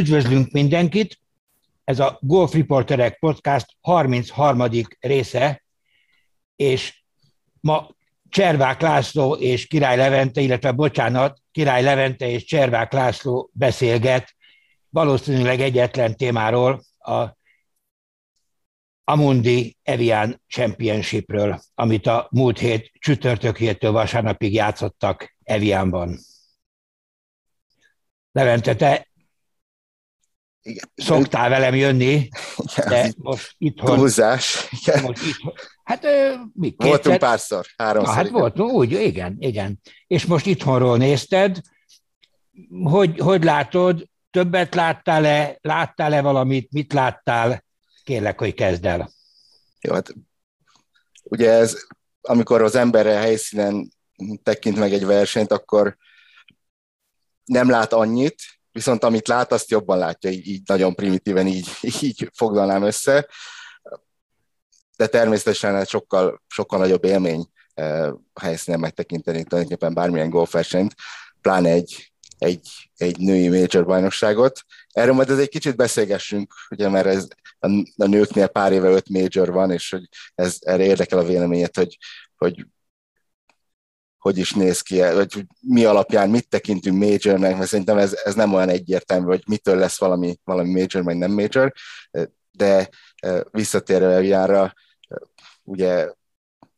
Üdvözlünk mindenkit! Ez a Golf Reporterek Podcast 33. része, és ma Cservák László és Király Levente, illetve bocsánat, Király Levente és Cservák László beszélget valószínűleg egyetlen témáról, a Amundi Evian Championshipről, amit a múlt hét csütörtök vasárnapig játszottak Evianban. Levente, te igen. Szoktál velem jönni, de most itthon... Túlzás. Most itthon, hát mi? Kétszer? Voltunk párszor, háromszor. Na, hát voltunk, úgy, igen, igen. És most itthonról nézted, hogy, hogy látod, többet láttál-e, láttál-e valamit, mit láttál? Kérlek, hogy kezd el. Jó, hát ugye ez, amikor az emberre helyszínen tekint meg egy versenyt, akkor nem lát annyit, viszont amit lát, azt jobban látja, így, így nagyon primitíven így, így foglalnám össze. De természetesen ez sokkal, sokkal nagyobb élmény eh, a helyszínen megtekinteni tulajdonképpen bármilyen golfversenyt, pláne egy, egy, egy női major bajnokságot. Erről majd ez egy kicsit beszélgessünk, ugye, mert ez a, a nőknél pár éve öt major van, és hogy ez erre érdekel a véleményet, hogy, hogy hogy is néz ki, vagy mi alapján mit tekintünk majornek, mert szerintem ez, ez nem olyan egyértelmű, hogy mitől lesz valami, valami major, vagy nem major, de e, visszatérve jára, ugye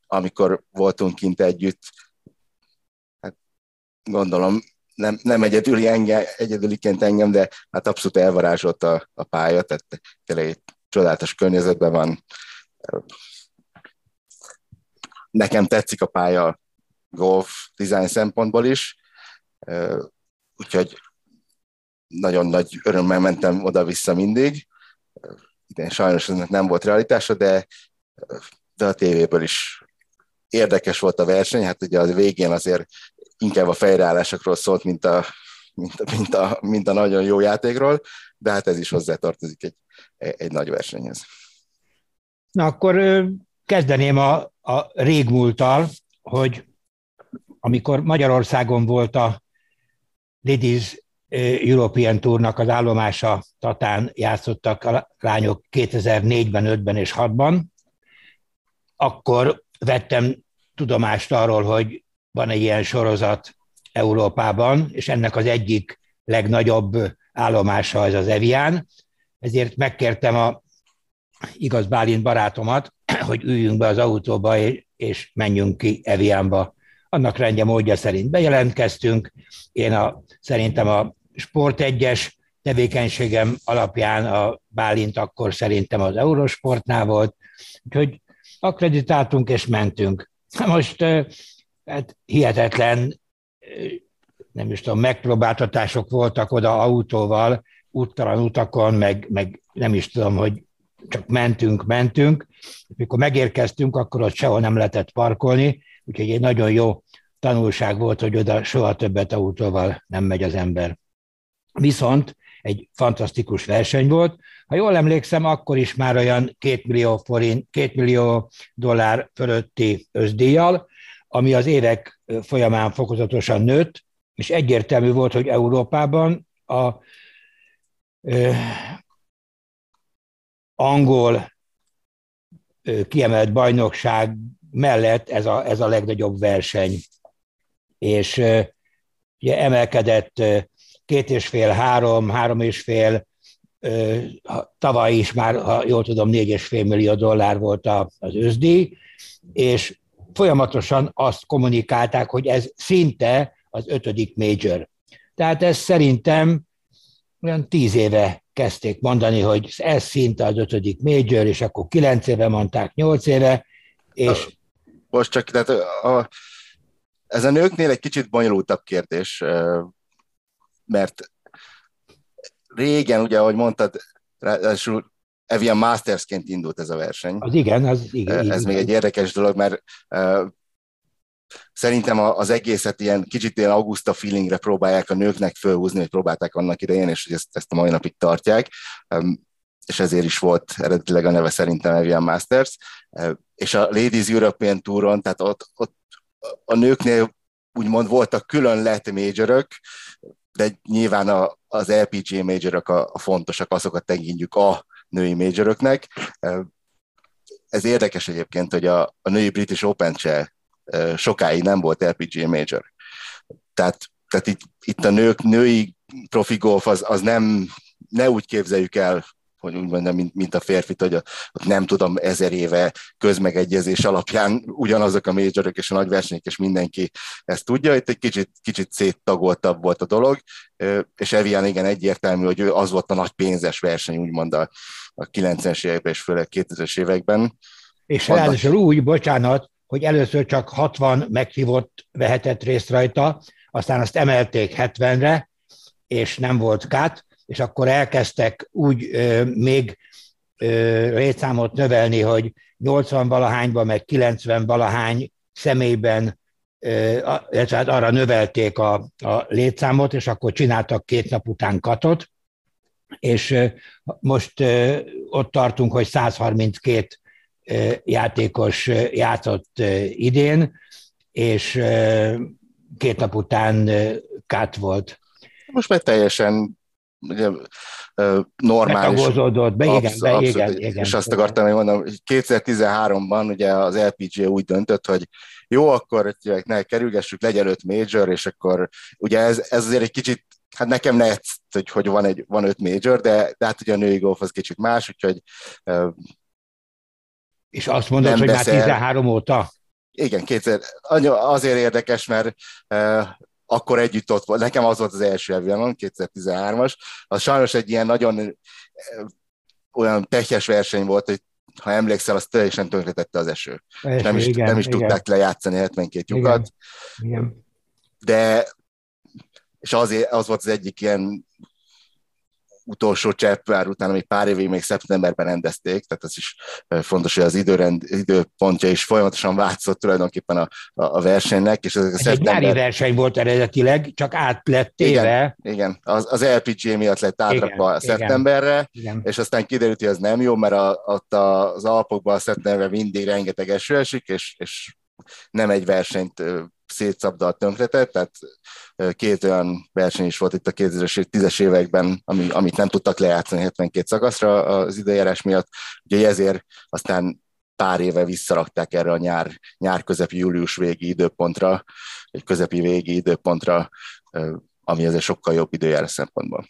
amikor voltunk kint együtt, hát gondolom nem, nem egyedüli engem, egyedüliként engem, de hát abszolút elvarázsolt a, a pálya, tehát tényleg egy csodálatos környezetben van. Nekem tetszik a pálya, golf design szempontból is, úgyhogy nagyon nagy örömmel mentem oda-vissza mindig. Igen, sajnos ennek nem volt realitása, de, de a tévéből is érdekes volt a verseny, hát ugye a végén azért inkább a fejreállásokról szólt, mint a, mint a, mint a, mint a nagyon jó játékról, de hát ez is hozzátartozik egy, egy nagy versenyhez. Na akkor kezdeném a, a régmúlttal, hogy amikor Magyarországon volt a Ladies European Tournak az állomása Tatán játszottak a lányok 2004-ben, 5-ben és 6-ban, akkor vettem tudomást arról, hogy van egy ilyen sorozat Európában, és ennek az egyik legnagyobb állomása ez az Evian, ezért megkértem a igaz Bálint barátomat, hogy üljünk be az autóba, és menjünk ki Evianba annak rendje módja szerint bejelentkeztünk. Én a, szerintem a Sport egyes tevékenységem alapján a Bálint akkor szerintem az Eurosportnál volt, úgyhogy akreditáltunk és mentünk. Most hát hihetetlen, nem is tudom, megpróbáltatások voltak oda autóval, úttalan utakon, meg, meg nem is tudom, hogy csak mentünk, mentünk. Mikor megérkeztünk, akkor ott sehol nem lehetett parkolni, úgyhogy egy nagyon jó tanulság volt, hogy oda soha többet autóval nem megy az ember. Viszont egy fantasztikus verseny volt. Ha jól emlékszem, akkor is már olyan két millió, forint, két millió dollár fölötti özdíjjal, ami az évek folyamán fokozatosan nőtt, és egyértelmű volt, hogy Európában a ö, angol ö, kiemelt bajnokság mellett ez a, ez a legnagyobb verseny és ugye emelkedett két és fél, három, három és fél, tavaly is már, ha jól tudom, négy és fél millió dollár volt az őszdíj, és folyamatosan azt kommunikálták, hogy ez szinte az ötödik major. Tehát ez szerintem olyan tíz éve kezdték mondani, hogy ez szinte az ötödik major, és akkor kilenc éve mondták, nyolc éve, és... Most csak, tehát a, ez a nőknél egy kicsit bonyolultabb kérdés, mert régen, ugye, ahogy mondtad, ráadásul Evian Mastersként indult ez a verseny. Az igen, az igen. Ez igen. még egy érdekes dolog, mert uh, szerintem az egészet ilyen kicsit ilyen augusta feelingre próbálják a nőknek fölhúzni, hogy próbálták annak idején, és hogy ezt, ezt a mai napig tartják, um, és ezért is volt eredetileg a neve szerintem Evian Masters, és a Ladies European Touron, tehát ott, ott a nőknél úgymond voltak külön lett majorök, de nyilván a, az LPG majorok a, a fontosak, azokat tekintjük a női majoroknak. Ez érdekes egyébként, hogy a, a női British Open se sokáig nem volt LPG major. Tehát, tehát itt, itt a nők, női profi golf az, az nem, ne úgy képzeljük el, hogy úgy mondjam, mint, mint a férfit, hogy a, nem tudom, ezer éve közmegegyezés alapján ugyanazok a majorok és a nagy versenyek, és mindenki ezt tudja. Itt egy kicsit, kicsit széttagoltabb volt a dolog, és Evian igen egyértelmű, hogy ő az volt a nagy pénzes verseny, úgymond a, a 90-es években és főleg 2000-es években. És ráadásul úgy, bocsánat, hogy először csak 60 meghívott vehetett részt rajta, aztán azt emelték 70-re, és nem volt kát, és akkor elkezdtek úgy még létszámot növelni, hogy 80 valahányban, meg 90 valahány személyben illetve hát arra növelték a, a létszámot, és akkor csináltak két nap után katot, és most ott tartunk, hogy 132 játékos játszott idén, és két nap után kát volt. Most már teljesen ugye, normális. Betagozódott be, igen, be, igen, igen. És azt akartam, hogy mondom, 2013-ban ugye az LPG úgy döntött, hogy jó, akkor ne kerülgessük, legyen öt major, és akkor ugye ez, ez azért egy kicsit hát nekem ne hogy, hogy van, egy, van öt major, de, de hát ugye a női golf az kicsit más, úgyhogy és azt mondod, hogy beszél. már 13 óta? Igen, kétszer. Azért érdekes, mert akkor együtt ott volt. Nekem az volt az első Evianon, 2013-as. Az sajnos egy ilyen nagyon olyan tehes verseny volt, hogy ha emlékszel, az teljesen tönkretette az eső. eső nem is, igen, nem is igen. tudták lejátszani 72 lyukat. Igen, igen. De, és azért az volt az egyik ilyen utolsó cseppvár után, ami pár évig még szeptemberben rendezték, tehát az is fontos, hogy az időrend, időpontja is folyamatosan változott tulajdonképpen a, a, a versenynek. És ez, ez szeptember... egy nyári verseny volt eredetileg, csak át lett téve. Igen, igen. Az, az LPG miatt lett átrakva igen, szeptemberre, igen. és aztán kiderült, hogy ez nem jó, mert a, ott az Alpokban a szeptemberben mindig rengeteg eső esik, és, és nem egy versenyt szétszabdalt tönkretett, tehát két olyan verseny is volt itt a 2010-es években, ami, amit nem tudtak lejátszani 72 szakaszra az időjárás miatt, ugye ezért aztán pár éve visszarakták erre a nyár, nyár közepi július végi időpontra, egy közepi végi időpontra, ami azért sokkal jobb időjárás szempontból.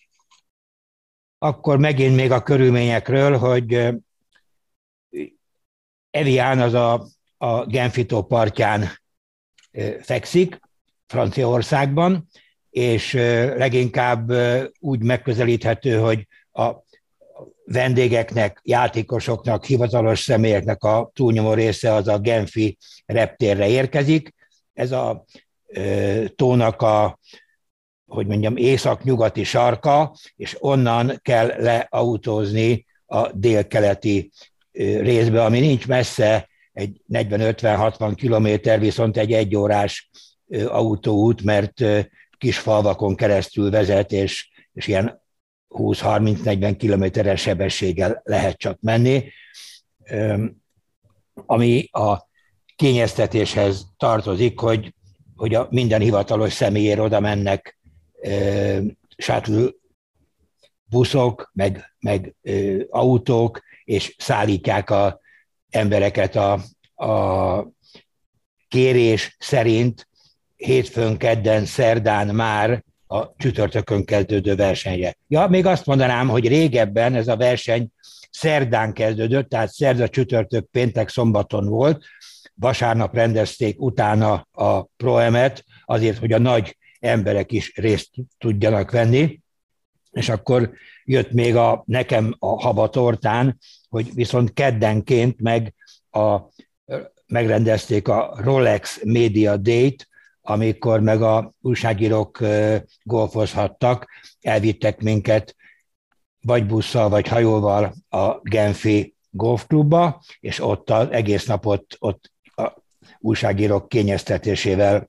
Akkor megint még a körülményekről, hogy Evian az a, a Genfito partján fekszik, Franciaországban, és leginkább úgy megközelíthető, hogy a vendégeknek, játékosoknak, hivatalos személyeknek a túlnyomó része az a Genfi reptérre érkezik. Ez a tónak a hogy mondjam, észak-nyugati sarka, és onnan kell leautózni a délkeleti részbe, ami nincs messze, egy 40-50-60 kilométer, viszont egy egyórás autóút, mert kis falvakon keresztül vezet, és, és ilyen 20-30-40 kilométeres sebességgel lehet csak menni, ami a kényeztetéshez tartozik, hogy, hogy a minden hivatalos személyért oda mennek shuttle buszok, meg, meg autók, és szállítják a embereket a, a kérés szerint hétfőn, kedden, szerdán már a csütörtökön kezdődő versenyre. Ja, még azt mondanám, hogy régebben ez a verseny szerdán kezdődött, tehát szerda, csütörtök, péntek, szombaton volt, vasárnap rendezték utána a proemet, azért, hogy a nagy emberek is részt tudjanak venni, és akkor jött még a, nekem a habatortán, hogy viszont keddenként meg a, megrendezték a Rolex Media Date, amikor meg a újságírók golfozhattak, elvittek minket vagy busszal, vagy hajóval a Genfi golfklubba, és ott az egész napot ott a újságírók kényeztetésével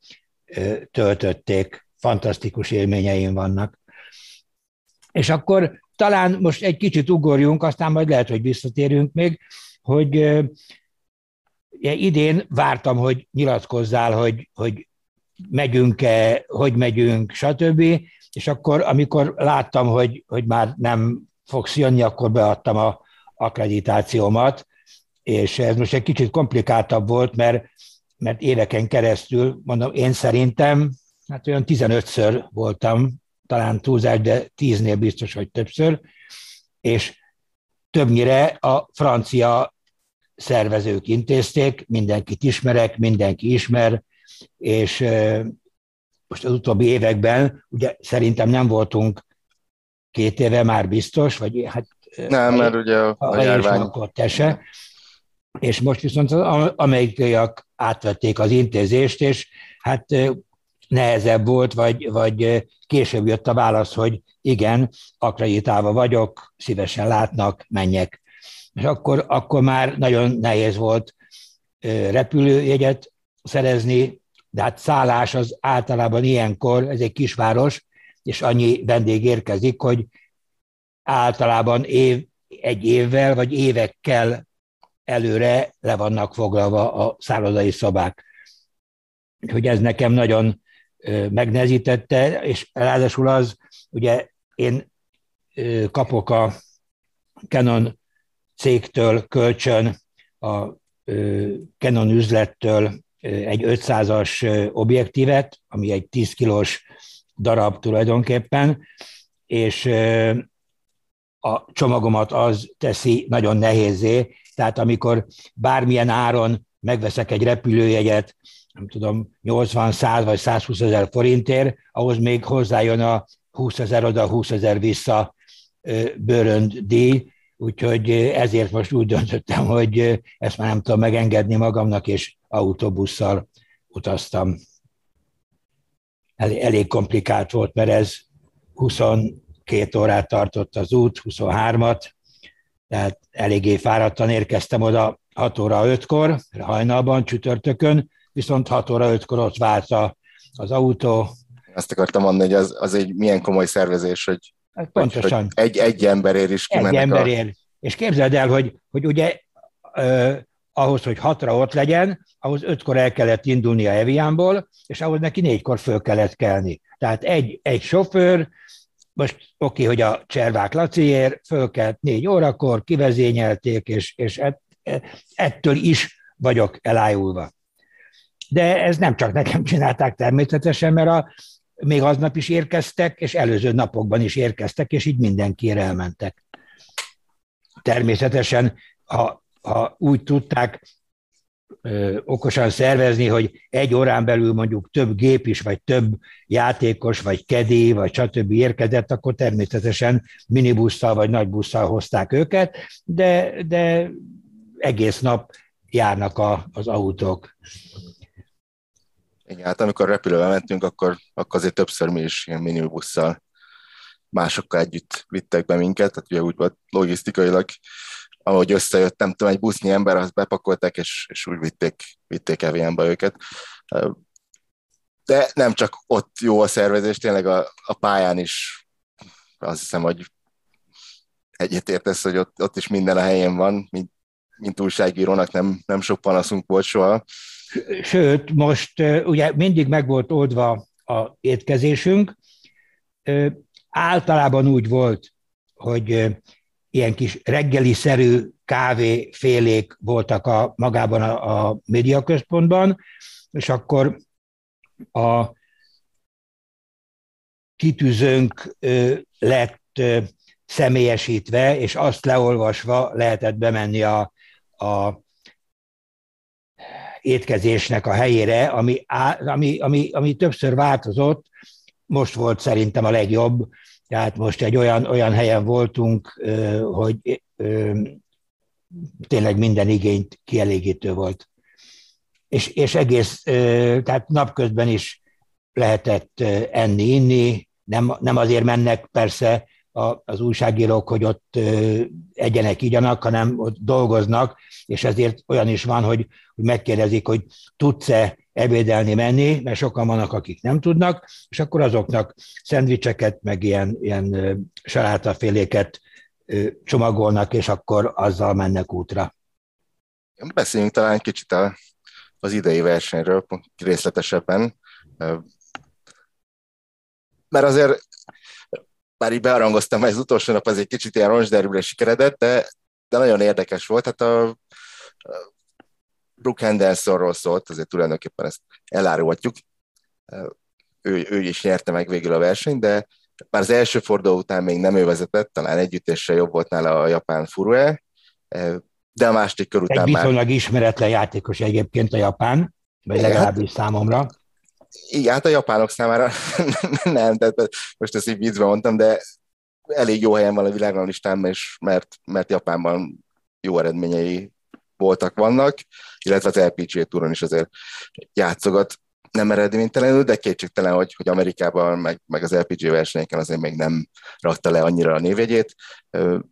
töltötték. Fantasztikus élményeim vannak. És akkor talán most egy kicsit ugorjunk, aztán majd lehet, hogy visszatérünk még, hogy idén vártam, hogy nyilatkozzál, hogy, hogy megyünk-e, hogy megyünk, stb. és akkor, amikor láttam, hogy, hogy már nem fogsz jönni, akkor beadtam a akkreditációmat, és ez most egy kicsit komplikáltabb volt, mert, mert éveken keresztül, mondom, én szerintem, hát olyan 15-ször voltam, talán túlzás, de tíznél biztos, hogy többször, és többnyire a francia szervezők intézték, mindenkit ismerek, mindenki ismer, és most az utóbbi években, ugye szerintem nem voltunk két éve már biztos, vagy hát... Nem, mert ugye a, a, járvány... Akkor tese, és most viszont az amerikaiak átvették az intézést, és hát nehezebb volt, vagy, vagy később jött a válasz, hogy igen, akreditálva vagyok, szívesen látnak, menjek. És akkor, akkor már nagyon nehéz volt repülőjegyet szerezni, de hát szállás az általában ilyenkor, ez egy kisváros, és annyi vendég érkezik, hogy általában év, egy évvel vagy évekkel előre le vannak foglalva a szállodai szobák. Úgyhogy ez nekem nagyon megnehezítette, és ráadásul az, ugye én kapok a Canon cégtől kölcsön, a Canon üzlettől egy 500-as objektívet, ami egy 10 kilós darab tulajdonképpen, és a csomagomat az teszi nagyon nehézé, tehát amikor bármilyen áron megveszek egy repülőjegyet, nem tudom, 80, 100 vagy 120 ezer forintért, ahhoz még hozzájön a 20 ezer oda, 20 ezer vissza bőrönd díj, úgyhogy ezért most úgy döntöttem, hogy ezt már nem tudom megengedni magamnak, és autóbusszal utaztam. Elég komplikált volt, mert ez 22 órát tartott az út, 23-at, tehát eléggé fáradtan érkeztem oda 6 óra 5-kor, hajnalban, csütörtökön, viszont 6 óra 5-kor ott vált az autó. Azt akartam mondani, hogy az, az egy milyen komoly szervezés, hogy, hát Pontosan. Hogy, egy, egy emberért is kimennek Egy emberért. A... És képzeld el, hogy, hogy ugye eh, ahhoz, hogy hatra ott legyen, ahhoz ötkor el kellett indulni a Evianból, és ahhoz neki négykor föl kellett kelni. Tehát egy, egy sofőr, most oké, okay, hogy a Cservák Laciért fölkelt négy órakor, kivezényelték, és, és ett, ettől is vagyok elájulva. De ez nem csak nekem csinálták természetesen, mert a, még aznap is érkeztek, és előző napokban is érkeztek, és így mindenkire elmentek. Természetesen, ha, ha úgy tudták ö, okosan szervezni, hogy egy órán belül mondjuk több gép is, vagy több játékos, vagy kedé, vagy stb. érkezett, akkor természetesen minibusszal vagy nagybusszal hozták őket, de, de egész nap járnak a, az autók. Igen, hát amikor repülővel mentünk, akkor, akkor azért többször mi is ilyen minibusszal másokkal együtt vittek be minket, tehát ugye úgy volt logisztikailag, ahogy összejött, nem tudom, egy busznyi ember, azt bepakolták, és, és úgy vitték, vitték Evianba őket. De nem csak ott jó a szervezés, tényleg a, a pályán is azt hiszem, hogy egyetértesz, hogy ott, ott is minden a helyén van, mint, mint újságírónak nem, nem sok panaszunk volt soha. Sőt, most ugye mindig meg volt oldva a étkezésünk. Általában úgy volt, hogy ilyen kis reggeli-szerű kávéfélék voltak a, magában a, a médiaközpontban, és akkor a kitűzőnk lett személyesítve, és azt leolvasva lehetett bemenni a, a étkezésnek a helyére, ami, ami, ami, ami többször változott, most volt szerintem a legjobb, tehát most egy olyan, olyan helyen voltunk, hogy tényleg minden igényt kielégítő volt. És, és egész, tehát napközben is lehetett enni, inni, nem, nem azért mennek persze az újságírók, hogy ott egyenek, igyanak, hanem ott dolgoznak, és ezért olyan is van, hogy, hogy megkérdezik, hogy tudsz-e ebédelni menni, mert sokan vannak, akik nem tudnak, és akkor azoknak szendvicseket, meg ilyen, ilyen salátaféléket csomagolnak, és akkor azzal mennek útra. Beszéljünk talán kicsit az idei versenyről részletesebben, mert azért bár így bearangoztam, ez az utolsó nap az egy kicsit ilyen roncsderűre sikeredett, de, de nagyon érdekes volt. Hát a, a Brooke Hendersonról szólt, azért tulajdonképpen ezt elárulhatjuk. Ő, ő is nyerte meg végül a versenyt, de már az első forduló után még nem ő vezetett, talán együttéssel jobb volt nála a japán Furue, de a második kör után Egy viszonylag már... ismeretlen játékos egyébként a japán, vagy legalábbis hát, számomra. Igen, hát a japánok számára nem, tehát most ezt így viccben mondtam, de elég jó helyen van a világon listán, és mert, mert Japánban jó eredményei voltak, vannak, illetve az LPGA túron is azért játszogat nem eredménytelenül, de kétségtelen, hogy, hogy Amerikában, meg, meg az LPG versenyeken azért még nem rakta le annyira a névjegyét.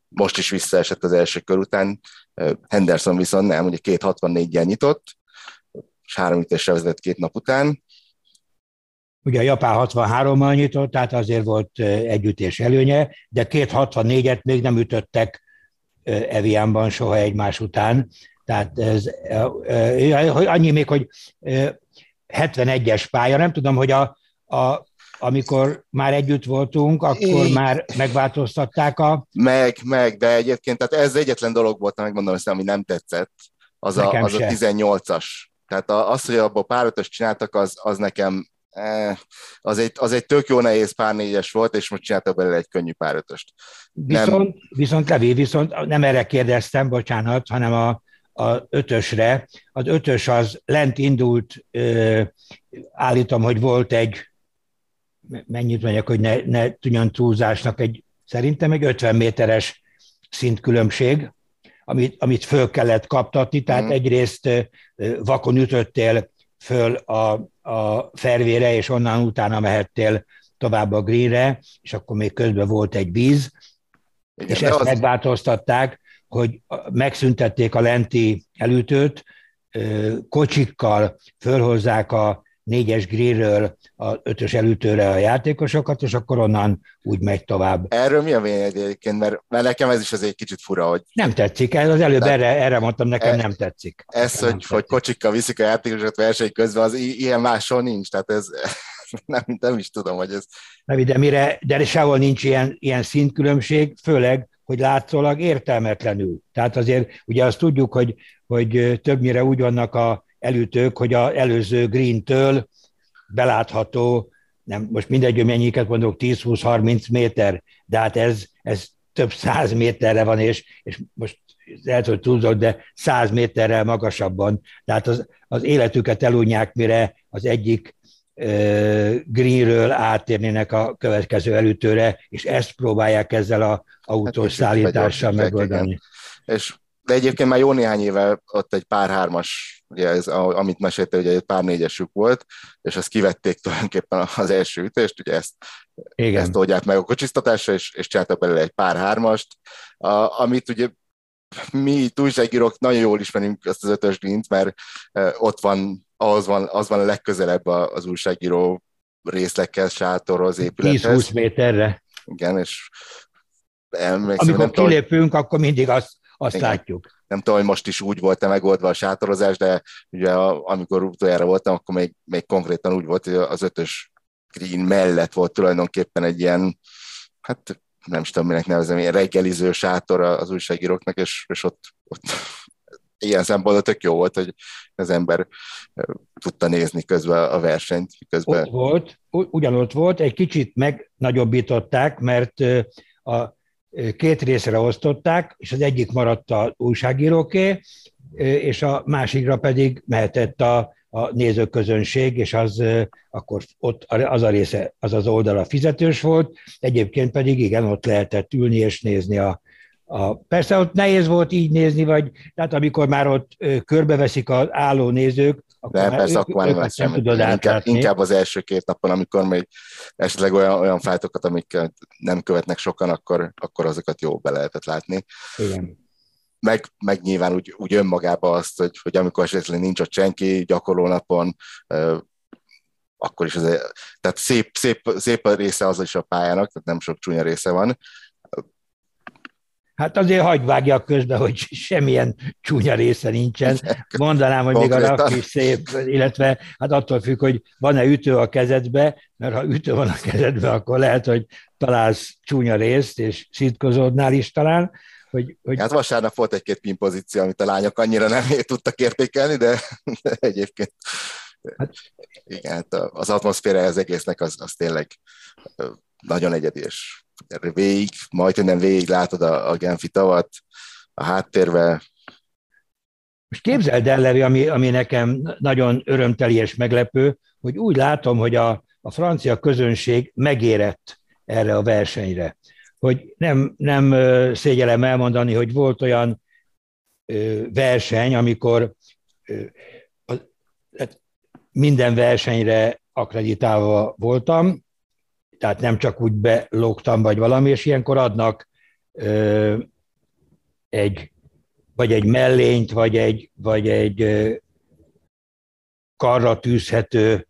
Most is visszaesett az első kör után, Henderson viszont nem, ugye 264-jel nyitott, és három ütésre vezetett két nap után. Ugye a Japán 63-mal nyitott, tehát azért volt együttés előnye, de 264-et még nem ütöttek Evianban soha egymás után. Tehát ez annyi még, hogy 71-es pálya, nem tudom, hogy a, a amikor már együtt voltunk, akkor é. már megváltoztatták a... Meg, meg, de egyébként, tehát ez egyetlen dolog volt, megmondom ezt, ami nem tetszett, az, a, az a 18-as. Tehát az, hogy abból pár ötös csináltak, az, az nekem az, egy, az egy tök jó nehéz pár négyes volt, és most csináltak belőle egy könnyű pár ötöst. Viszont, nem... viszont Levi, viszont nem erre kérdeztem, bocsánat, hanem a, a ötösre. Az ötös az lent indult, állítom, hogy volt egy, mennyit mondjak, hogy ne, ne tudjon túlzásnak, egy, szerintem egy 50 méteres szintkülönbség, amit, amit föl kellett kaptatni, tehát mm. egyrészt vakon ütöttél föl a, a fervére, és onnan utána mehettél tovább a greenre, és akkor még közben volt egy víz, Igen, és ezt az... megváltoztatták, hogy megszüntették a lenti elütőt, kocsikkal fölhozzák a négyes grillről a ötös elütőre a játékosokat, és akkor onnan úgy megy tovább. Erről mi a véleményed egyébként? Mert, mert nekem ez is az egy kicsit fura, hogy... Nem tetszik, ez az előbb erre, erre mondtam, nekem e, nem tetszik. Ez, hogy, tetszik. hogy kocsikkal viszik a játékosokat verseny közben, az ilyen máshol nincs, tehát ez nem, nem is tudom, hogy ez... Nem, de, mire, de sehol nincs ilyen, ilyen szintkülönbség, főleg hogy látszólag értelmetlenül. Tehát azért ugye azt tudjuk, hogy, hogy többnyire úgy vannak a elütők, hogy a előző green-től belátható, nem, most mindegy, hogy mennyiket mondok, 10-20-30 méter, de hát ez, ez több száz méterre van, és, és most lehet, hogy túlzok, de száz méterrel magasabban. Tehát az, az életüket elunják, mire az egyik greenről átérnének a következő elütőre, és ezt próbálják ezzel a autós hát, szállítással megoldani. És de egyébként már jó néhány éve ott egy pár hármas, ugye ez, amit mesélte, ugye egy pár négyesük volt, és ezt kivették tulajdonképpen az első ütést, ugye ezt, Igen. ezt oldják meg a kocsisztatásra, és, és csináltak belőle egy pár hármast, a, amit ugye mi újságírók nagyon jól ismerünk azt az ötös glint, mert ott van az van, az van a legközelebb az újságíró részlekhez, sátorhoz, épülethez. 10-20 méterre. Igen, és emlékszem, Amikor nem kilépünk, tudom, akkor mindig azt, azt igen, látjuk. Nem tudom, hogy most is úgy volt-e megoldva a sátorozás, de ugye amikor utoljára voltam, akkor még, még konkrétan úgy volt, hogy az ötös green mellett volt tulajdonképpen egy ilyen, hát nem is tudom, minek nevezem, ilyen reggeliző sátor az újságíróknak, és, és ott, ott ilyen szempontból tök jó volt, hogy az ember tudta nézni közben a versenyt. Közben... Ott volt, ugyanott volt, egy kicsit megnagyobbították, mert a két részre osztották, és az egyik maradt a újságíróké, és a másikra pedig mehetett a, a nézőközönség, és az akkor ott az a része, az az oldala fizetős volt, egyébként pedig igen, ott lehetett ülni és nézni a, a, persze ott nehéz volt így nézni, vagy tehát amikor már ott körbeveszik az álló nézők, akkor nem, persze, akkor nem, nem tudod inkább, inkább az első két napon, amikor még esetleg olyan, olyan fájtokat, amik nem követnek sokan, akkor, akkor azokat jó be lehetett látni. Igen. Meg, meg nyilván úgy, úgy önmagában azt, hogy, hogy amikor esetleg nincs ott senki gyakorló napon, akkor is azért, tehát szép, szép, szép a része az is a pályának, tehát nem sok csúnya része van, Hát azért hagyd vágjak közben, hogy semmilyen csúnya része nincsen. Mondanám, hogy még a rak is szép, illetve hát attól függ, hogy van-e ütő a kezedbe, mert ha ütő van a kezedbe, akkor lehet, hogy találsz csúnya részt, és szitkozódnál is talán. Hogy, hogy... Hát vasárnap volt egy-két pin pozíció, amit a lányok annyira nem tudtak értékelni, de, de egyébként hát... igen, hát az atmoszféra az egésznek az, az tényleg nagyon egyedi, és végig, majd nem végig látod a, a Genfi tavat, a háttérve. Most képzeld el, Levi, ami, ami nekem nagyon örömteli és meglepő, hogy úgy látom, hogy a, a francia közönség megérett erre a versenyre. Hogy nem, nem szégyelem elmondani, hogy volt olyan verseny, amikor hát minden versenyre akreditálva voltam, tehát nem csak úgy belógtam, vagy valami, és ilyenkor adnak ö, egy, vagy egy mellényt, vagy egy, vagy egy ö, karra tűzhető,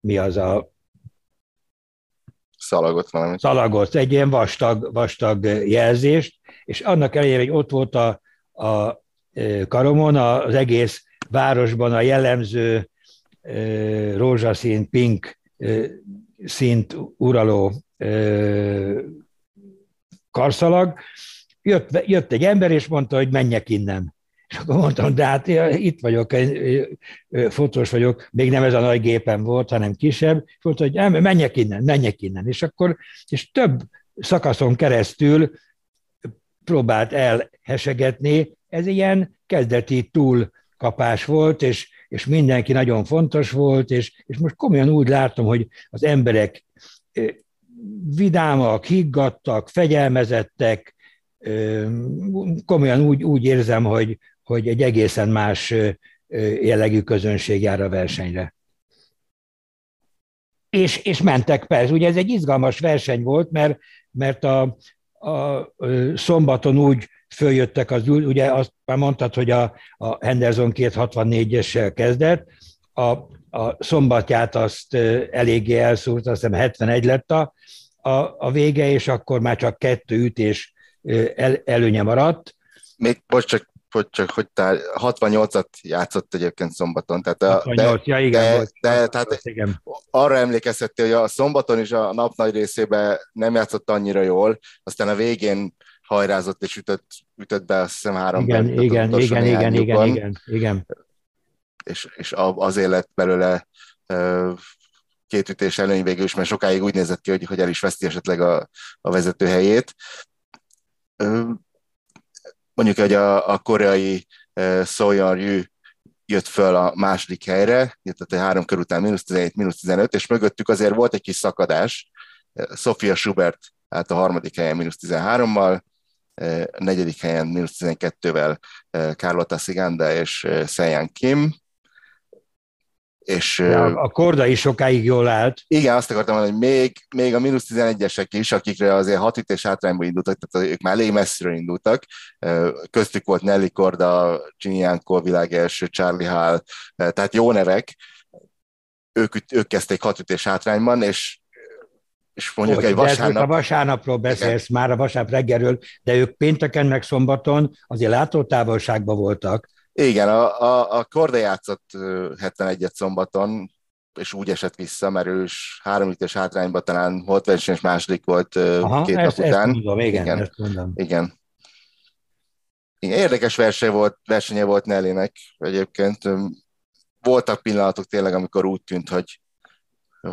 mi az a... Szalagot valami. Szalagot, egy ilyen vastag, vastag jelzést, és annak ellenére, hogy ott volt a, a karomon, az egész városban a jellemző rózsaszín, pink szint uraló karszalag, jött, jött egy ember, és mondta, hogy menjek innen. És akkor mondtam, de hát itt vagyok, fotós vagyok, még nem ez a nagy gépem volt, hanem kisebb, és mondta, hogy menjek innen, menjek innen. És akkor, és több szakaszon keresztül próbált elhesegetni, ez ilyen kezdeti túlkapás volt, és és mindenki nagyon fontos volt, és, és most komolyan úgy látom, hogy az emberek vidámak, higgadtak, fegyelmezettek, komolyan úgy, úgy érzem, hogy, hogy egy egészen más jellegű közönség jár a versenyre. És, és mentek persze. Ugye ez egy izgalmas verseny volt, mert, mert a, a szombaton úgy följöttek az, ugye azt már mondtad, hogy a, a Henderson 264-essel kezdett, a, a szombatját azt eléggé elszúrt, azt hiszem 71 lett a, a, a vége, és akkor már csak kettő ütés el, előnye maradt. Még most csak hogy csak hogy tár, 68-at játszott egyébként szombaton. Tehát a, 68, de, ja, igen, de, volt, de, tehát igen. arra emlékezhettél, hogy a szombaton is a nap nagy részében nem játszott annyira jól, aztán a végén hajrázott és ütött, ütött be, azt hiszem három igen, igen, igen, igen, igen, igen, igen, igen. És, és azért lett belőle két ütés előny végül is, mert sokáig úgy nézett ki, hogy, hogy el is veszti esetleg a, a vezető helyét. Mondjuk, hogy a, a koreai Soyeon Ryu jött föl a második helyre, tehát három kör után mínusz 17, mínusz 15, és mögöttük azért volt egy kis szakadás. Sofia Schubert állt a harmadik helyen mínusz 13-mal, a negyedik helyen mínusz 12-vel Carlota Siganda és Seiyan Kim. És, ja, a korda is sokáig jól állt. Igen, azt akartam mondani, hogy még, még a mínusz 11-esek is, akikre azért hat ütés hátrányból indultak, tehát ők már elég messziről indultak. Köztük volt Nelly Korda, Ginny Janko, világ első, Charlie Hall, tehát jó nevek. Ők, ők kezdték hat ütés hátrányban, és és mondjuk Hogy, egy vasárnap... A vasárnapról beszélsz igen. már, a vasárnap reggelről, de ők pénteken meg szombaton azért látótávolságban voltak. Igen, a, a, a Korda játszott 71-et szombaton, és úgy esett vissza, mert ő is három ütés hátrányban talán volt versenyes második volt Aha, két ezt, nap után. Ezt mondom, igen, igen, ezt mondom. igen. Igen, érdekes verseny volt, versenye volt Nellynek egyébként. Voltak pillanatok tényleg, amikor úgy tűnt, hogy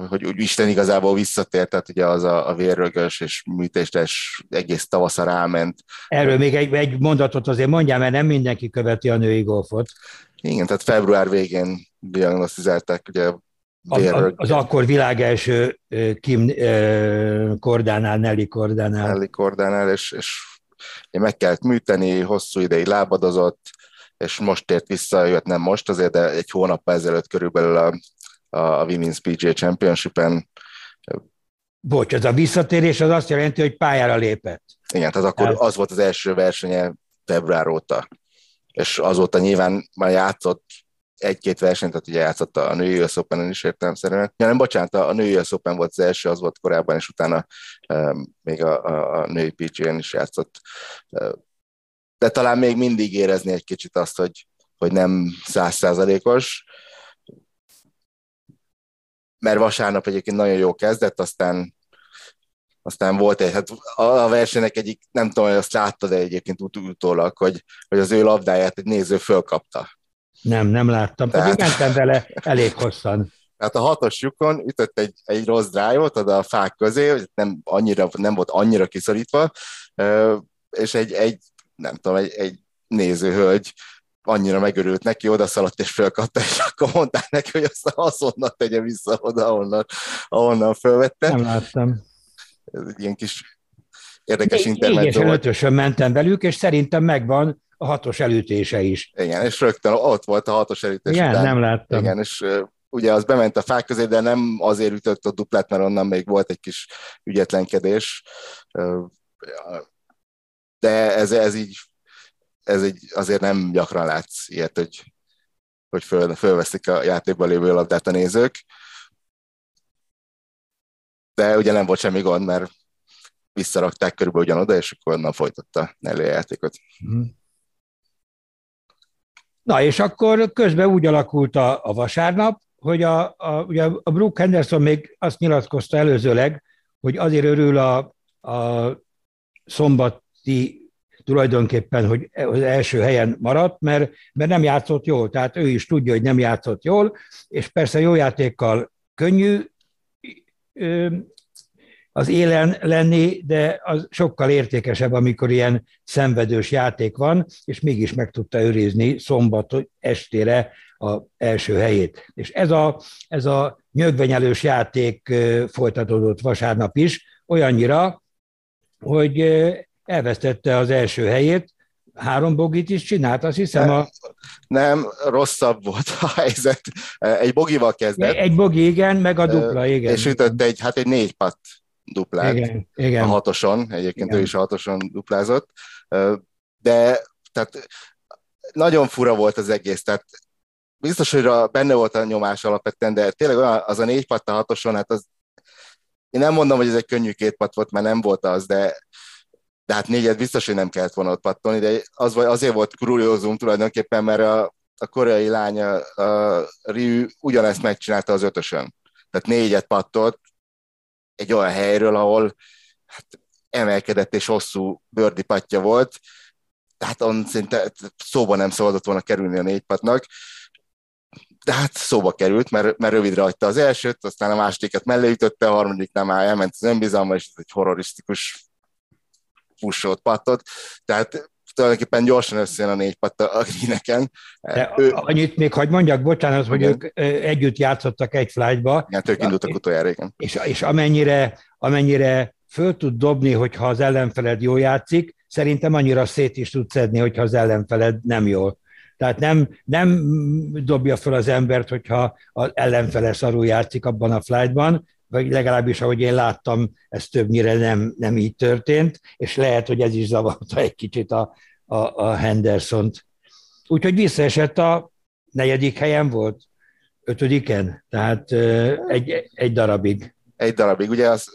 hogy úgy Isten igazából visszatért, tehát ugye az a, a vérrögös és műtéstes egész tavaszra ráment. Erről még egy, egy mondatot azért mondjam, mert nem mindenki követi a női golfot. Igen, tehát február végén diagnosztizálták ugye vérrög... Az akkor világelső Kim Kordánál, Nelly Kordánál. Nelly Kordánál, és, és meg kellett műteni, hosszú ideig lábadozott, és most tért vissza, jött nem most azért, de egy hónap ezelőtt körülbelül a a Women's PGA Championship-en. Bocs, ez a visszatérés az azt jelenti, hogy pályára lépett. Igen, tehát akkor az volt az első versenye február óta. És azóta nyilván már játszott egy-két versenyt, tehát ugye játszott a női US open is értelemszerűen. Ja, nem, bocsánat, a női US Open volt az első, az volt korábban, és utána um, még a, a, a női PGA-n is játszott. De talán még mindig érezni egy kicsit azt, hogy, hogy nem százszázalékos, mert vasárnap egyébként nagyon jó kezdett, aztán aztán volt egy, hát a versenynek egyik, nem tudom, hogy azt láttad, de egyébként ut- utólag, hogy, hogy az ő labdáját egy néző fölkapta. Nem, nem láttam, Tehát... pedig mentem vele elég hosszan. Hát a hatos lyukon ütött egy, egy rossz drive-ot oda a fák közé, hogy nem, annyira, nem volt annyira kiszorítva, és egy, egy nem tudom, egy, egy nézőhölgy annyira megörült neki, oda szaladt és fölkapta, és akkor mondták neki, hogy azt azonnal tegye vissza oda, ahonnan, ahonnan fölvette. Nem láttam. Ez egy ilyen kis érdekes intervenció volt. ötösön mentem velük, és szerintem megvan a hatos elütése is. Igen, és rögtön ott volt a hatos elütés. Igen, után. nem láttam. Igen, és ugye az bement a fák közé, de nem azért ütött a duplát, mert onnan még volt egy kis ügyetlenkedés. De ez, ez így, ez így azért nem gyakran látsz ilyet, hogy, hogy föl, fölveszik a játékban lévő labdát a nézők. De ugye nem volt semmi gond, mert visszarakták körülbelül ugyanoda, és akkor onnan folytatta Nelly a játékot. Mm. Na, és akkor közben úgy alakult a, a vasárnap, hogy a, a, ugye a Brooke Henderson még azt nyilatkozta előzőleg, hogy azért örül a, a szombati tulajdonképpen, hogy az első helyen maradt, mert, mert nem játszott jól, tehát ő is tudja, hogy nem játszott jól, és persze jó játékkal könnyű az élen lenni, de az sokkal értékesebb, amikor ilyen szenvedős játék van, és mégis meg tudta őrizni szombat estére a első helyét. És ez a, ez a nyögvenyelős játék folytatódott vasárnap is, olyannyira, hogy elvesztette az első helyét, három bogit is csinált, azt hiszem nem, a... Nem, rosszabb volt a helyzet. Egy bogival kezdett. Egy bogi, igen, meg a dupla, igen. És ütött egy, hát egy négy pat duplát igen, igen. a hatoson, egyébként igen. ő is a hatoson duplázott, de tehát nagyon fura volt az egész, tehát biztos, hogy benne volt a nyomás alapvetően, de tényleg olyan, az a négy patta hatoson, hát az, én nem mondom, hogy ez egy könnyű két pat volt, mert nem volt az, de, de hát négyet biztos, hogy nem kellett volna ott pattolni, de az, azért volt kuriózum tulajdonképpen, mert a, a koreai lány, a, Ryu ugyanezt megcsinálta az ötösön. Tehát négyet pattolt, egy olyan helyről, ahol hát, emelkedett és hosszú bőrdi patja volt, tehát on szinte szóba nem szabadott volna kerülni a négy patnak, de hát szóba került, mert, mert rövidre hagyta az elsőt, aztán a másodikat mellé ütötte, a harmadiknál már elment az önbizalma, és ez egy horrorisztikus pusolt pattot, tehát tulajdonképpen gyorsan összejön a négy patta a greeneken. De ő, annyit még hagyd mondjak, bocsánat, hogy ők együtt játszottak egy flightba. Igen, ők indultak utoljára, igen. És, és amennyire, amennyire föl tud dobni, hogyha az ellenfeled jól játszik, szerintem annyira szét is tud szedni, hogyha az ellenfeled nem jól. Tehát nem, nem dobja fel az embert, hogyha az ellenfele szarul játszik abban a flightban, vagy legalábbis ahogy én láttam, ez többnyire nem, nem így történt, és lehet, hogy ez is zavarta egy kicsit a, a, a Henderson-t. Úgyhogy visszaesett a negyedik helyen volt, ötödiken, tehát egy, egy darabig. Egy darabig, ugye az,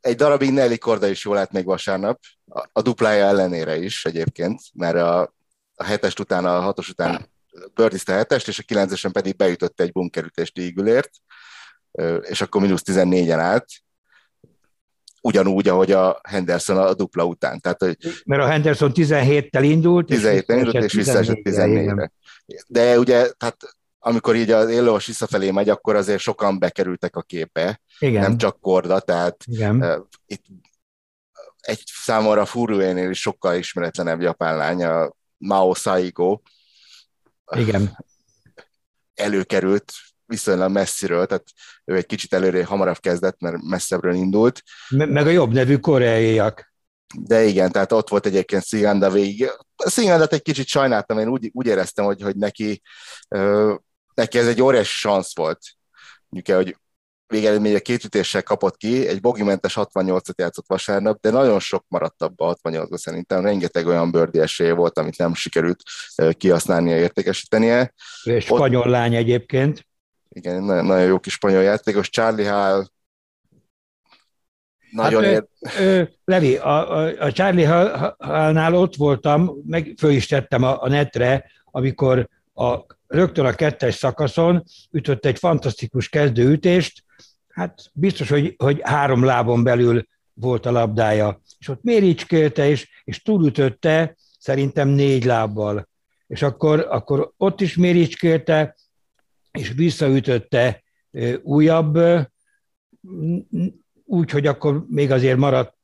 egy darabig Nelly Korda is jól lett még vasárnap, a, a duplája ellenére is egyébként, mert a, a hetest után, a hatos után bőrdizte hetest, és a kilencesen pedig beütötte egy bunkerütést ígülért, és akkor mínusz 14-en állt, ugyanúgy, ahogy a Henderson a dupla után. Tehát, hogy Mert a Henderson 17-tel indult, 17-tel indult, és visszaesett 14-re. De ugye, tehát amikor így az élős visszafelé megy, akkor azért sokan bekerültek a képbe, Igen. nem csak Korda, tehát Igen. Uh, itt egy számomra Furuénél is sokkal ismeretlenebb japán lány, a Mao Saigo. Igen. Előkerült viszonylag messziről, tehát ő egy kicsit előre hamarabb kezdett, mert messzebbről indult. Meg a jobb nevű koreaiak. De igen, tehát ott volt egyébként Sziganda végig. Szigandát egy kicsit sajnáltam, én úgy, úgy éreztem, hogy, hogy neki, neki ez egy óriási szansz volt. Mondjuk hogy végeredménye két ütéssel kapott ki, egy bogimentes 68-at játszott vasárnap, de nagyon sok maradt abba a 68 szerintem, rengeteg olyan bőrdi esélye volt, amit nem sikerült kihasználnia, értékesítenie. És spanyol Ott... lány egyébként. Igen, nagyon, nagyon jó kis spanyol játékos, Charlie Hall nagyon hát, ér... ö, Levi, a, a, a Charlie Hall-nál ott voltam, meg föl is tettem a, a netre, amikor a, rögtön a kettes szakaszon ütött egy fantasztikus kezdőütést, hát biztos, hogy, hogy három lábon belül volt a labdája. És ott méricskélte, és, és túlütötte szerintem négy lábbal. És akkor, akkor ott is méricskélte, és visszaütötte újabb, úgy, hogy akkor még azért maradt,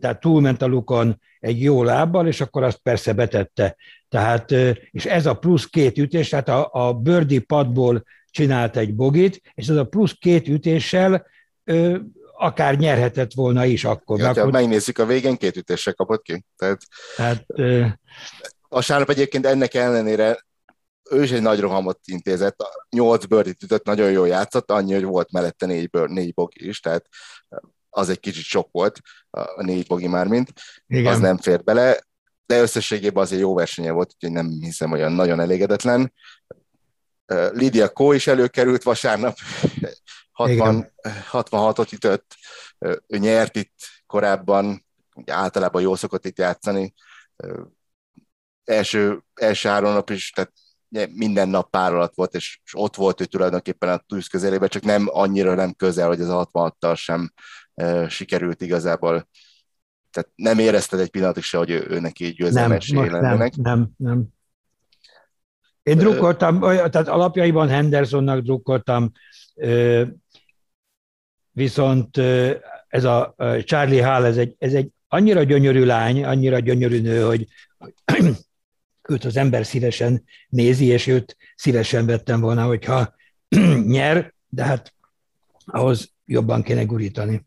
tehát túlment a lukon egy jó lábbal, és akkor azt persze betette. Tehát, és ez a plusz két ütés, tehát a, a birdie padból csinált egy bogit, és ez a plusz két ütéssel ö, akár nyerhetett volna is akkor. Ja, akkor... megnézzük a végén, két ütéssel kapott ki. Tehát, tehát, ö... A sárnap egyébként ennek ellenére ő is egy nagy rohamot intézett, nyolc birdit ütött, nagyon jól játszott, annyi, hogy volt mellette négy, bőr, négy bogi is, tehát az egy kicsit sok volt, a négy bogi már mint, Igen. az nem fért bele, de összességében azért jó versenye volt, úgyhogy nem hiszem olyan nagyon elégedetlen. Lydia Kó is előkerült vasárnap, 60, 66-ot ütött, ő nyert itt korábban, általában jó szokott itt játszani, első, első három nap is, tehát minden nap pár alatt volt, és, és ott volt ő tulajdonképpen a tűz közelében, csak nem annyira nem közel, hogy az 66-tal sem e, sikerült igazából. Tehát nem érezted egy pillanatig se, hogy ő, ő neki győzelmi esély Nem, nem, nem. Én drukkoltam, tehát alapjaiban Hendersonnak drukkoltam, viszont ez a Charlie Hall, ez egy, ez egy annyira gyönyörű lány, annyira gyönyörű nő, hogy őt az ember szívesen nézi, és őt szívesen vettem volna, hogyha nyer, de hát ahhoz jobban kéne gurítani.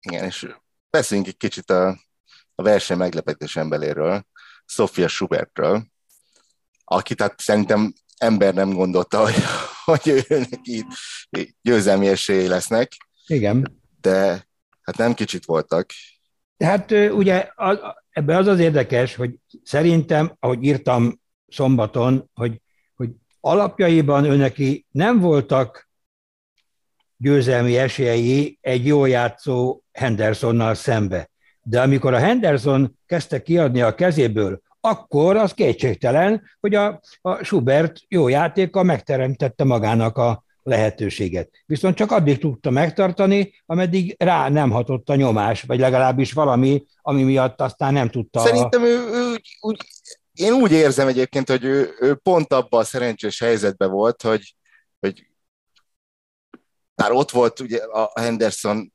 Igen, és beszéljünk egy kicsit a, a verseny meglepetés emberéről, Sofia Schubertről, aki tehát szerintem ember nem gondolta, hogy, hogy őnek itt győzelmi esélyei lesznek. Igen. De hát nem kicsit voltak. Tehát ugye az, ebbe az az érdekes, hogy szerintem, ahogy írtam szombaton, hogy, hogy alapjaiban őneki nem voltak győzelmi esélyei egy jó játszó Hendersonnal szembe. De amikor a Henderson kezdte kiadni a kezéből, akkor az kétségtelen, hogy a, a Schubert jó játéka megteremtette magának a, lehetőséget. Viszont csak addig tudta megtartani, ameddig rá nem hatott a nyomás, vagy legalábbis valami, ami miatt aztán nem tudta. Szerintem ő, ő úgy, én úgy érzem egyébként, hogy ő, ő pont abban a szerencsés helyzetben volt, hogy, hogy már ott volt ugye a Henderson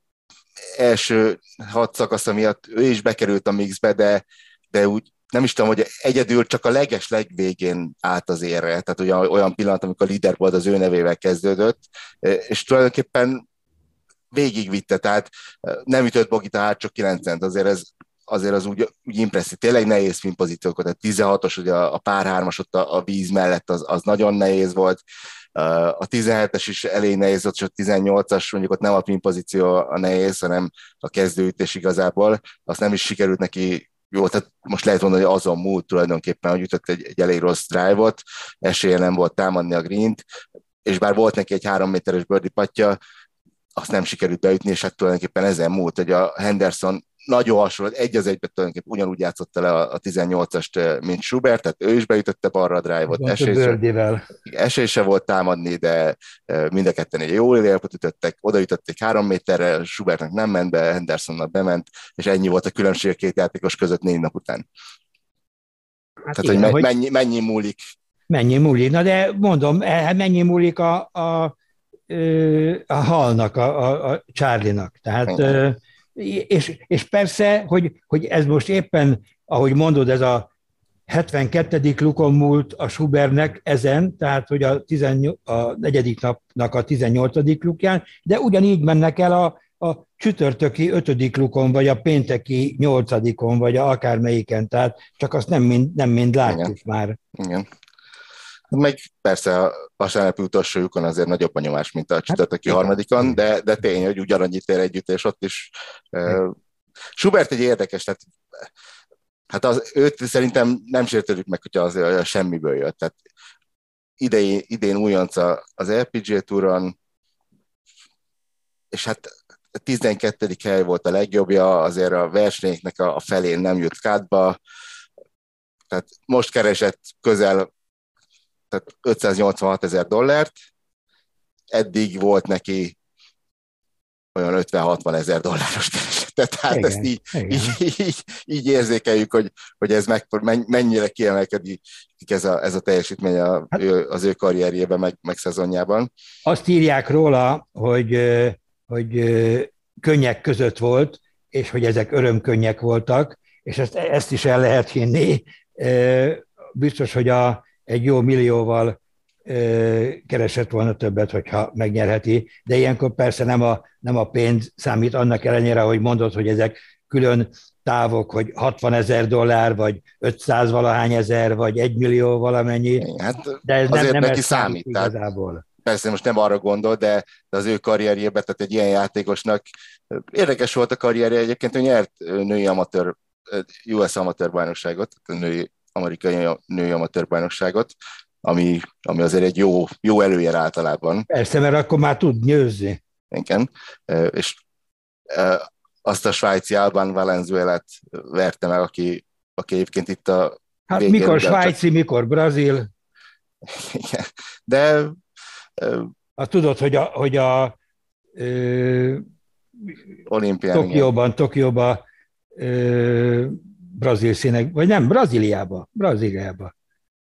első hat szakasza miatt, ő is bekerült a mixbe, de, de úgy nem is tudom, hogy egyedül csak a leges legvégén állt az érre, tehát ugye olyan pillanat, amikor a leaderboard az ő nevével kezdődött, és tulajdonképpen végigvitte, tehát nem ütött Bogita hát csak 9 azért ez azért az úgy, úgy impresszív. Tényleg nehéz filmpozíciókat, tehát 16-os, ugye a, a pár hármas ott a, a víz mellett az, az nagyon nehéz volt, a 17-es is elég nehéz volt, és a 18-as mondjuk ott nem a pinpozíció a nehéz, hanem a kezdőütés igazából. Azt nem is sikerült neki jó, tehát most lehet mondani, hogy azon múlt tulajdonképpen, hogy ütött egy, egy elég rossz drive-ot, esélye nem volt támadni a green és bár volt neki egy három méteres birdie patja, azt nem sikerült beütni, és hát tulajdonképpen ezen múlt, hogy a Henderson nagyon hasonló, egy az egyben tulajdonképpen ugyanúgy játszotta le a, 18-ast, mint Schubert, tehát ő is beütötte balra a drive-ot. Esély se volt támadni, de mind a ketten egy jó élélpot ütöttek, odaütötték három méterre, Schubertnek nem ment be, Hendersonnak bement, és ennyi volt a különbség a két játékos között négy nap után. Hát Tehát, igen, hogy, mennyi, mennyi múlik. Mennyi múlik. Na de mondom, e, mennyi múlik a, a, a halnak, a, a, a Charlie-nak. Tehát igen és, és persze, hogy, hogy ez most éppen, ahogy mondod, ez a 72. lukon múlt a Schubernek ezen, tehát hogy a, 18, a negyedik napnak a 18. lukján, de ugyanígy mennek el a, a csütörtöki ötödik lukon, vagy a pénteki nyolcadikon, vagy a akármelyiken, tehát csak azt nem mind, nem mind látjuk Igen. már. Igen. Meg persze a vasárnapi utolsó lyukon azért nagyobb a nyomás, mint a csütörtöki hát, harmadikon, de, de tény, hogy ugyanannyit ér együtt, és ott is. Uh, Schubert egy érdekes, tehát hát az, őt szerintem nem sértődik meg, hogyha az, az semmiből jött. Tehát idei, idén újonc az LPG túron, és hát a 12. hely volt a legjobbja, azért a versenyeknek a, a felén nem jut kádba, tehát most keresett közel tehát 586 ezer dollárt, eddig volt neki olyan 50-60 ezer dolláros keresetet, tehát igen, ezt így, így, így, így érzékeljük, hogy, hogy ez meg, mennyire kiemelkedik ez a, ez a teljesítmény a, hát, az ő karrierjében, meg, meg szezonjában. Azt írják róla, hogy, hogy könnyek között volt, és hogy ezek örömkönnyek voltak, és ezt, ezt is el lehet hinni. Biztos, hogy a, egy jó millióval keresett volna többet, hogyha megnyerheti, de ilyenkor persze nem a, nem a pénz számít, annak ellenére, hogy mondod, hogy ezek külön távok, hogy 60 ezer dollár, vagy 500 valahány ezer, vagy 1 millió valamennyi, hát de ez nem, nem neki számít, igazából. Persze most nem arra gondol, de, az ő karrierjében, tehát egy ilyen játékosnak érdekes volt a karrierje, egyébként ő nyert női amatőr, US amatőr bajnokságot, női amerikai női amatőr bajnokságot, ami, ami azért egy jó, jó előjel általában. Persze, mert akkor már tud nyőzni. Igen, és azt a svájci Alban Valenzuelát verte meg, aki, aki egyébként itt a Hát végén, mikor svájci, csak... mikor brazil. Igen, de... Hát tudod, hogy a, hogy a ö, Olimpián, Tokióban, igen. Tokióban ö, brazil színek, vagy nem, Brazíliába, Brazíliába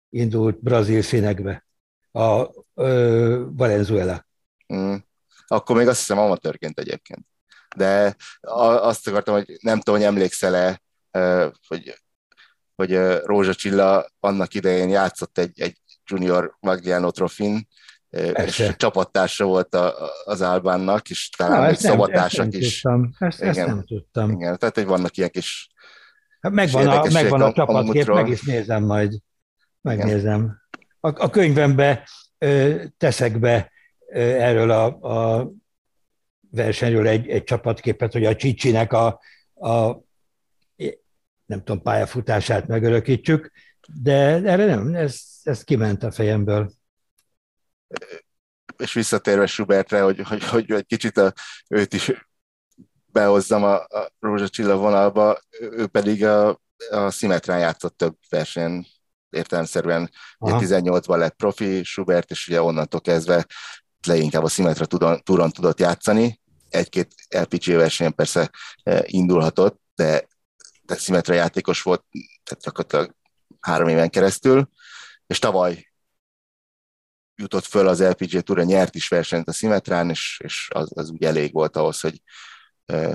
indult brazil színekbe a ö, Valenzuela. Mm. Akkor még azt hiszem amatőrként egyébként. De azt akartam, hogy nem tudom, hogy emlékszel-e, hogy, hogy Rózsa Csilla annak idején játszott egy, egy junior Magliano trofin, és csapattársa volt a, az Albánnak, és talán még szobatársak is. Tudtam. Ezt, igen, ezt nem tudtam. Igen, tehát hogy vannak ilyen kis Hát megvan a, megvan a csapatkép, meg is nézem majd. Megnézem. A, a könyvembe ö, teszek be ö, erről a, a versenyről egy, egy csapatképet, hogy a Csicsinek a, a nem tudom, pályafutását megörökítsük, de erre nem, ez, ez kiment a fejemből. És visszatérve Schubertre, hogy, hogy, hogy egy kicsit a, őt is behozzam a, a Rózsa vonalba, ő pedig a, a Szimetrán játszott több versenyen, értelemszerűen 18-ban lett profi Schubert, és ugye onnantól kezdve leginkább a Szimetra túron tudott játszani. Egy-két LPG versenyen persze e, indulhatott, de, de Szimetra játékos volt tehát gyakorlatilag három éven keresztül, és tavaly jutott föl az LPG túra, nyert is versenyt a Szimetrán, és, és az, az úgy elég volt ahhoz, hogy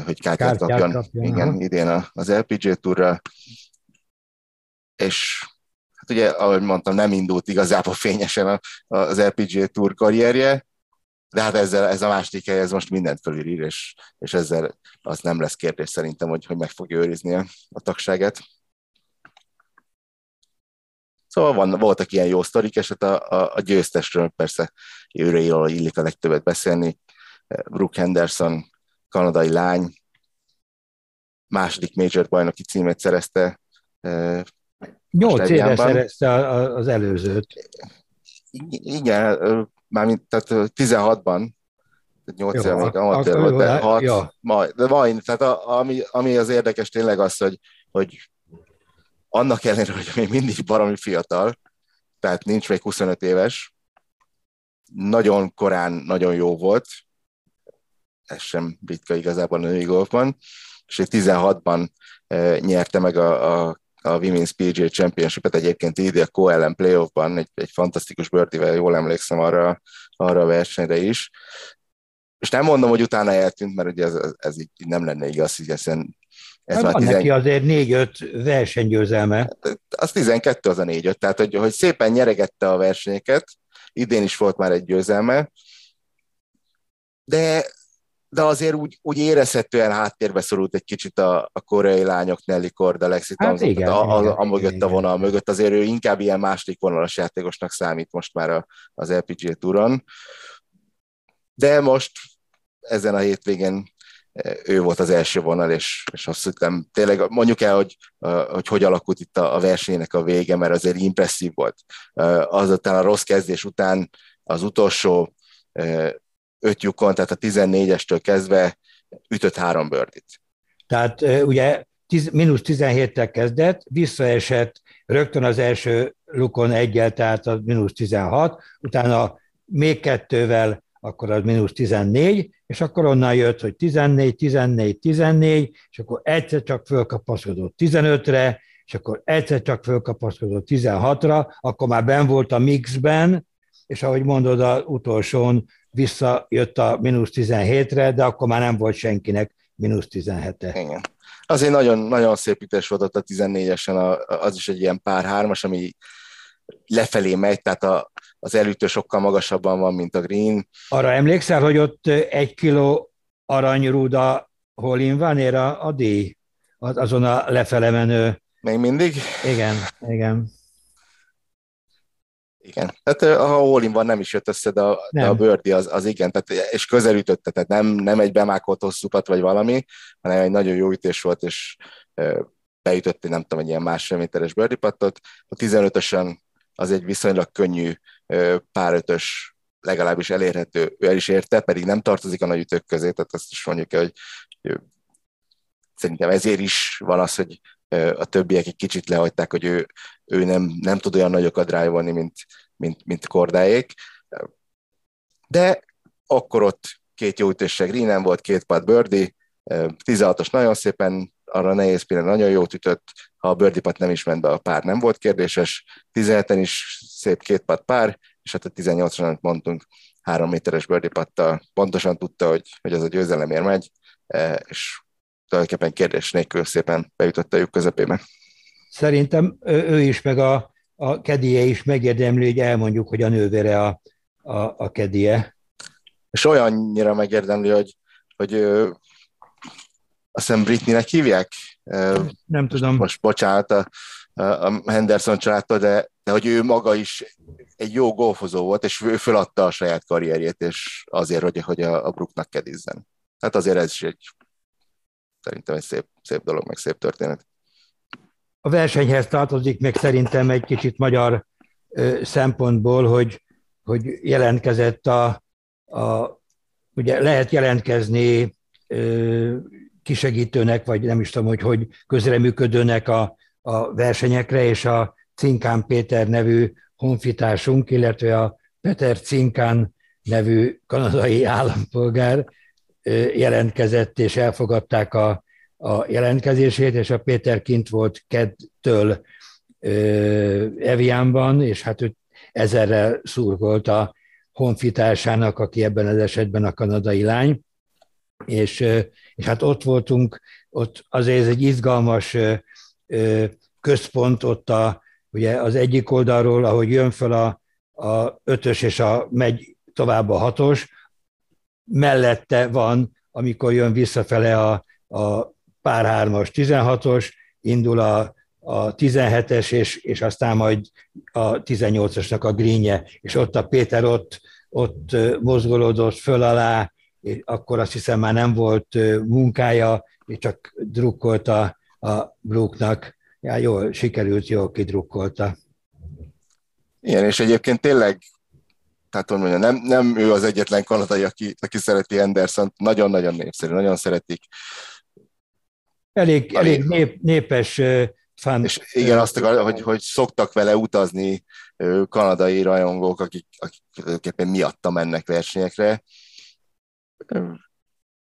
hogy kártyát kapjon, kapjon igen, aha. idén az LPG túra, és hát ugye, ahogy mondtam, nem indult igazából fényesen az LPG túr karrierje, de hát ezzel, ez a második hely, ez most mindent fölír, és, és ezzel az nem lesz kérdés szerintem, hogy, hogy meg fogja őrizni a, a tagságát. Szóval van, voltak ilyen jó sztorik, és hát a, a, a győztesről persze őre illik a legtöbbet beszélni. Brooke Henderson kanadai lány, második major bajnoki címet szerezte. Nyolc éve szerezte az előzőt. Igen, mármint tehát 16-ban, 8 éve még amatőr volt, de 6, ja. majd, de majd, tehát a, ami, ami az érdekes tényleg az, hogy, hogy annak ellenére, hogy még mindig baromi fiatal, tehát nincs még 25 éves, nagyon korán nagyon jó volt, ez sem ritka igazából a női golfban, és 16-ban e, nyerte meg a, a, a Women's PGA Championship-et egyébként így a Co playoffban, egy, egy fantasztikus börtivel, jól emlékszem arra, arra a versenyre is. És nem mondom, hogy utána eltűnt, mert ugye ez, ez, ez így nem lenne igaz, hiszen ez hát van tizen... neki azért négy-öt versenygyőzelme. Az 12, az a négy-öt, tehát hogy, hogy szépen nyeregette a versenyeket, idén is volt már egy győzelme, de de azért úgy, úgy érezhetően háttérbe szorult egy kicsit a, a koreai lányok Nelly Cord, Alexi hát Thompson, igen, a, a, a mögött a vonal mögött, azért ő inkább ilyen második vonalas játékosnak számít most már a, az LPG túron. De most ezen a hétvégén e, ő volt az első vonal, és, és azt hittem, tényleg mondjuk el, hogy, hogy hogy alakult itt a, a versenynek a vége, mert azért impresszív volt. Azután a rossz kezdés után az utolsó e, öt lyukon, tehát a 14-estől kezdve ütött három bőrdit. Tehát ugye mínusz 17-tel kezdett, visszaesett rögtön az első lukon egyel, tehát az mínusz 16, utána még kettővel, akkor az mínusz 14, és akkor onnan jött, hogy 14, 14, 14, és akkor egyszer csak fölkapaszkodott 15-re, és akkor egyszer csak fölkapaszkodott 16-ra, akkor már ben volt a mixben, és ahogy mondod, az utolsón visszajött a mínusz 17-re, de akkor már nem volt senkinek mínusz 17-e. Igen. Azért nagyon, nagyon szép ütés volt ott a 14-esen, az is egy ilyen pár hármas, ami lefelé megy, tehát a, az elütő sokkal magasabban van, mint a green. Arra emlékszel, hogy ott egy kiló aranyrúda holin van ér a, a díj? Azon a lefele menő. Még mindig? Igen, igen. Igen. Tehát ha all van, nem is jött össze, de a, de a birdie az, az igen, tehát, és közelütötte, tehát nem, nem egy bemákolt hosszúpat vagy valami, hanem egy nagyon jó ütés volt, és beütött, nem tudom, egy ilyen másfél méteres birdie pattot. A 15-ösen az egy viszonylag könnyű pár ötös, legalábbis elérhető, ő el is érte, pedig nem tartozik a nagy ütők közé, tehát azt is mondjuk hogy, hogy szerintem ezért is van az, hogy a többiek egy kicsit lehagyták, hogy ő, ő nem, nem tud olyan nagyokat drive mint, mint, mint kordáék. De akkor ott két jó ütéssel Green volt, két pad birdie, 16-os nagyon szépen, arra nehéz pillanat nagyon jót ütött, ha a birdie pat nem is ment be, a pár nem volt kérdéses, 17-en is szép két pad pár, és hát a 18-ra, amit mondtunk, három méteres birdie pattal pontosan tudta, hogy, hogy az a győzelemért megy, és tulajdonképpen kérdés nélkül szépen bejutott a lyuk közepébe. Szerintem ő is, meg a, a kedie is megérdemli, hogy elmondjuk, hogy a nővére a, a, a kedie. És olyannyira megérdemli, hogy, hogy ő, azt hiszem Britneynek hívják? Nem tudom. Most bocsánat a, a Henderson családtól, de, de hogy ő maga is egy jó golfozó volt, és ő föladta a saját karrierjét, és azért, hogy, hogy a, a Brooknak kedizzen. Hát azért ez is egy szerintem egy szép, szép dolog, meg szép történet. A versenyhez tartozik még szerintem egy kicsit magyar szempontból, hogy, hogy jelentkezett a, a ugye lehet jelentkezni kisegítőnek, vagy nem is tudom, hogy hogy közreműködőnek a, a versenyekre, és a Cinkán Péter nevű honfitársunk, illetve a Peter Cinkán nevű kanadai állampolgár jelentkezett, és elfogadták a, a jelentkezését, és a Péter kint volt Kedtől Eviánban, és hát ő ezerrel szurkolt a honfitársának, aki ebben az esetben a kanadai lány, és, és hát ott voltunk, ott azért ez egy izgalmas központ, ott a, ugye az egyik oldalról, ahogy jön fel a, a ötös és a megy tovább a hatos, mellette van, amikor jön visszafele a, a pár hármas 16-os, indul a, a 17-es, és, és aztán majd a 18-asnak a greenje, és ott a Péter ott, ott mozgolódott föl alá, és akkor azt hiszem már nem volt munkája, és csak drukkolta a Brooknak. Ja, jól sikerült, jól kidrukkolta. Igen, és egyébként tényleg tehát hogy mondjam, nem, nem ő az egyetlen kanadai, aki, aki szereti Anderson, nagyon-nagyon népszerű, nagyon szeretik. Elég, elég nép, népes fan. És igen, azt akar, hogy, hogy szoktak vele utazni kanadai rajongók, akik, akik tulajdonképpen miatta mennek versenyekre.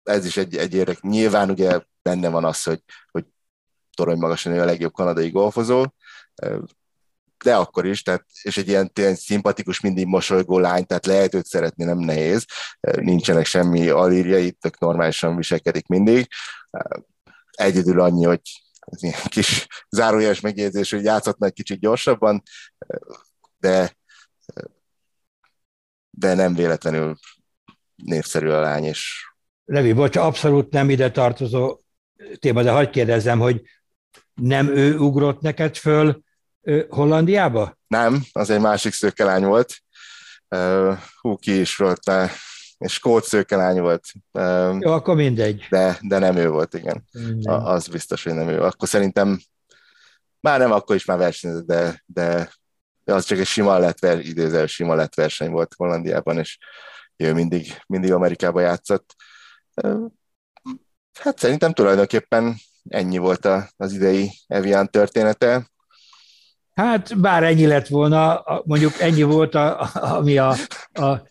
Ez is egy, egy érdek. Nyilván ugye benne van az, hogy, hogy torony magasan a legjobb kanadai golfozó, de akkor is, tehát, és egy ilyen tényleg szimpatikus, mindig mosolygó lány, tehát lehet őt szeretni, nem nehéz, nincsenek semmi alírjai, tök normálisan viselkedik mindig. Egyedül annyi, hogy ez ilyen kis zárójeles megjegyzés, hogy játszhatna egy kicsit gyorsabban, de, de nem véletlenül népszerű a lány, és, Levi, bocs, abszolút nem ide tartozó téma, de hagyd kérdezzem, hogy nem ő ugrott neked föl Hollandiába? Nem, az egy másik szőkelány volt. Hú, ki is volt, és skót szőkelány volt. Jó, akkor mindegy. De, de nem ő volt, igen. Mindegy. Az biztos, hogy nem ő. Akkor szerintem már nem akkor is már versenyzett, de, de az csak egy sima lett, idézel, sima lett verseny volt Hollandiában, és ő mindig, mindig Amerikába játszott. Hát szerintem tulajdonképpen ennyi volt az idei Evian története. Hát bár ennyi lett volna, mondjuk ennyi volt, a, ami a, a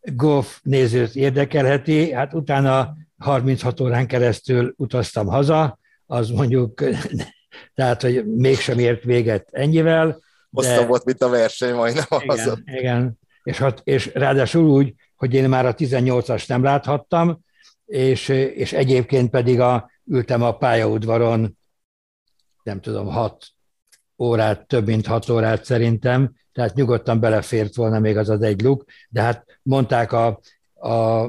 golf nézőt érdekelheti, hát utána 36 órán keresztül utaztam haza, az mondjuk, tehát, hogy mégsem ért véget ennyivel. Hosszabb volt, mint a verseny majdnem igen, haza. Igen, és, hat, és ráadásul úgy, hogy én már a 18-as nem láthattam, és, és egyébként pedig a, ültem a pályaudvaron, nem tudom, hat órát, több mint hat órát szerintem, tehát nyugodtan belefért volna még az az egy luk, de hát mondták a, a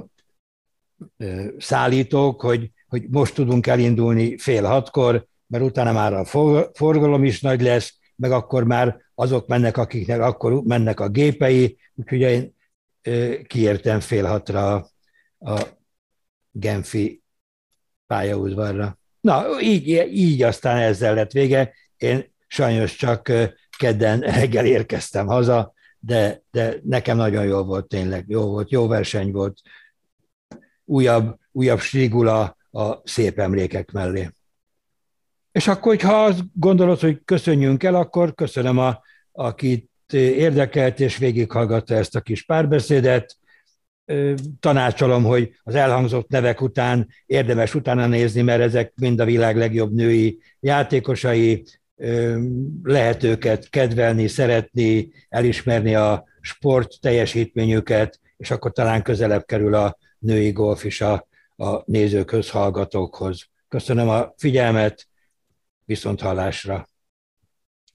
szállítók, hogy, hogy most tudunk elindulni fél hatkor, mert utána már a forgalom is nagy lesz, meg akkor már azok mennek, akiknek akkor mennek a gépei, úgyhogy én kiértem fél hatra a, a Genfi pályaudvarra. Na, így, így aztán ezzel lett vége. Én sajnos csak kedden reggel érkeztem haza, de, de nekem nagyon jó volt tényleg, jó volt, jó verseny volt, újabb, újabb strigula a szép emlékek mellé. És akkor, ha azt gondolod, hogy köszönjünk el, akkor köszönöm, a, akit érdekelt és végighallgatta ezt a kis párbeszédet. Tanácsolom, hogy az elhangzott nevek után érdemes utána nézni, mert ezek mind a világ legjobb női játékosai, lehet őket kedvelni, szeretni, elismerni a sport teljesítményüket, és akkor talán közelebb kerül a női golf is a, a nézőkhöz, hallgatókhoz. Köszönöm a figyelmet, viszont hallásra!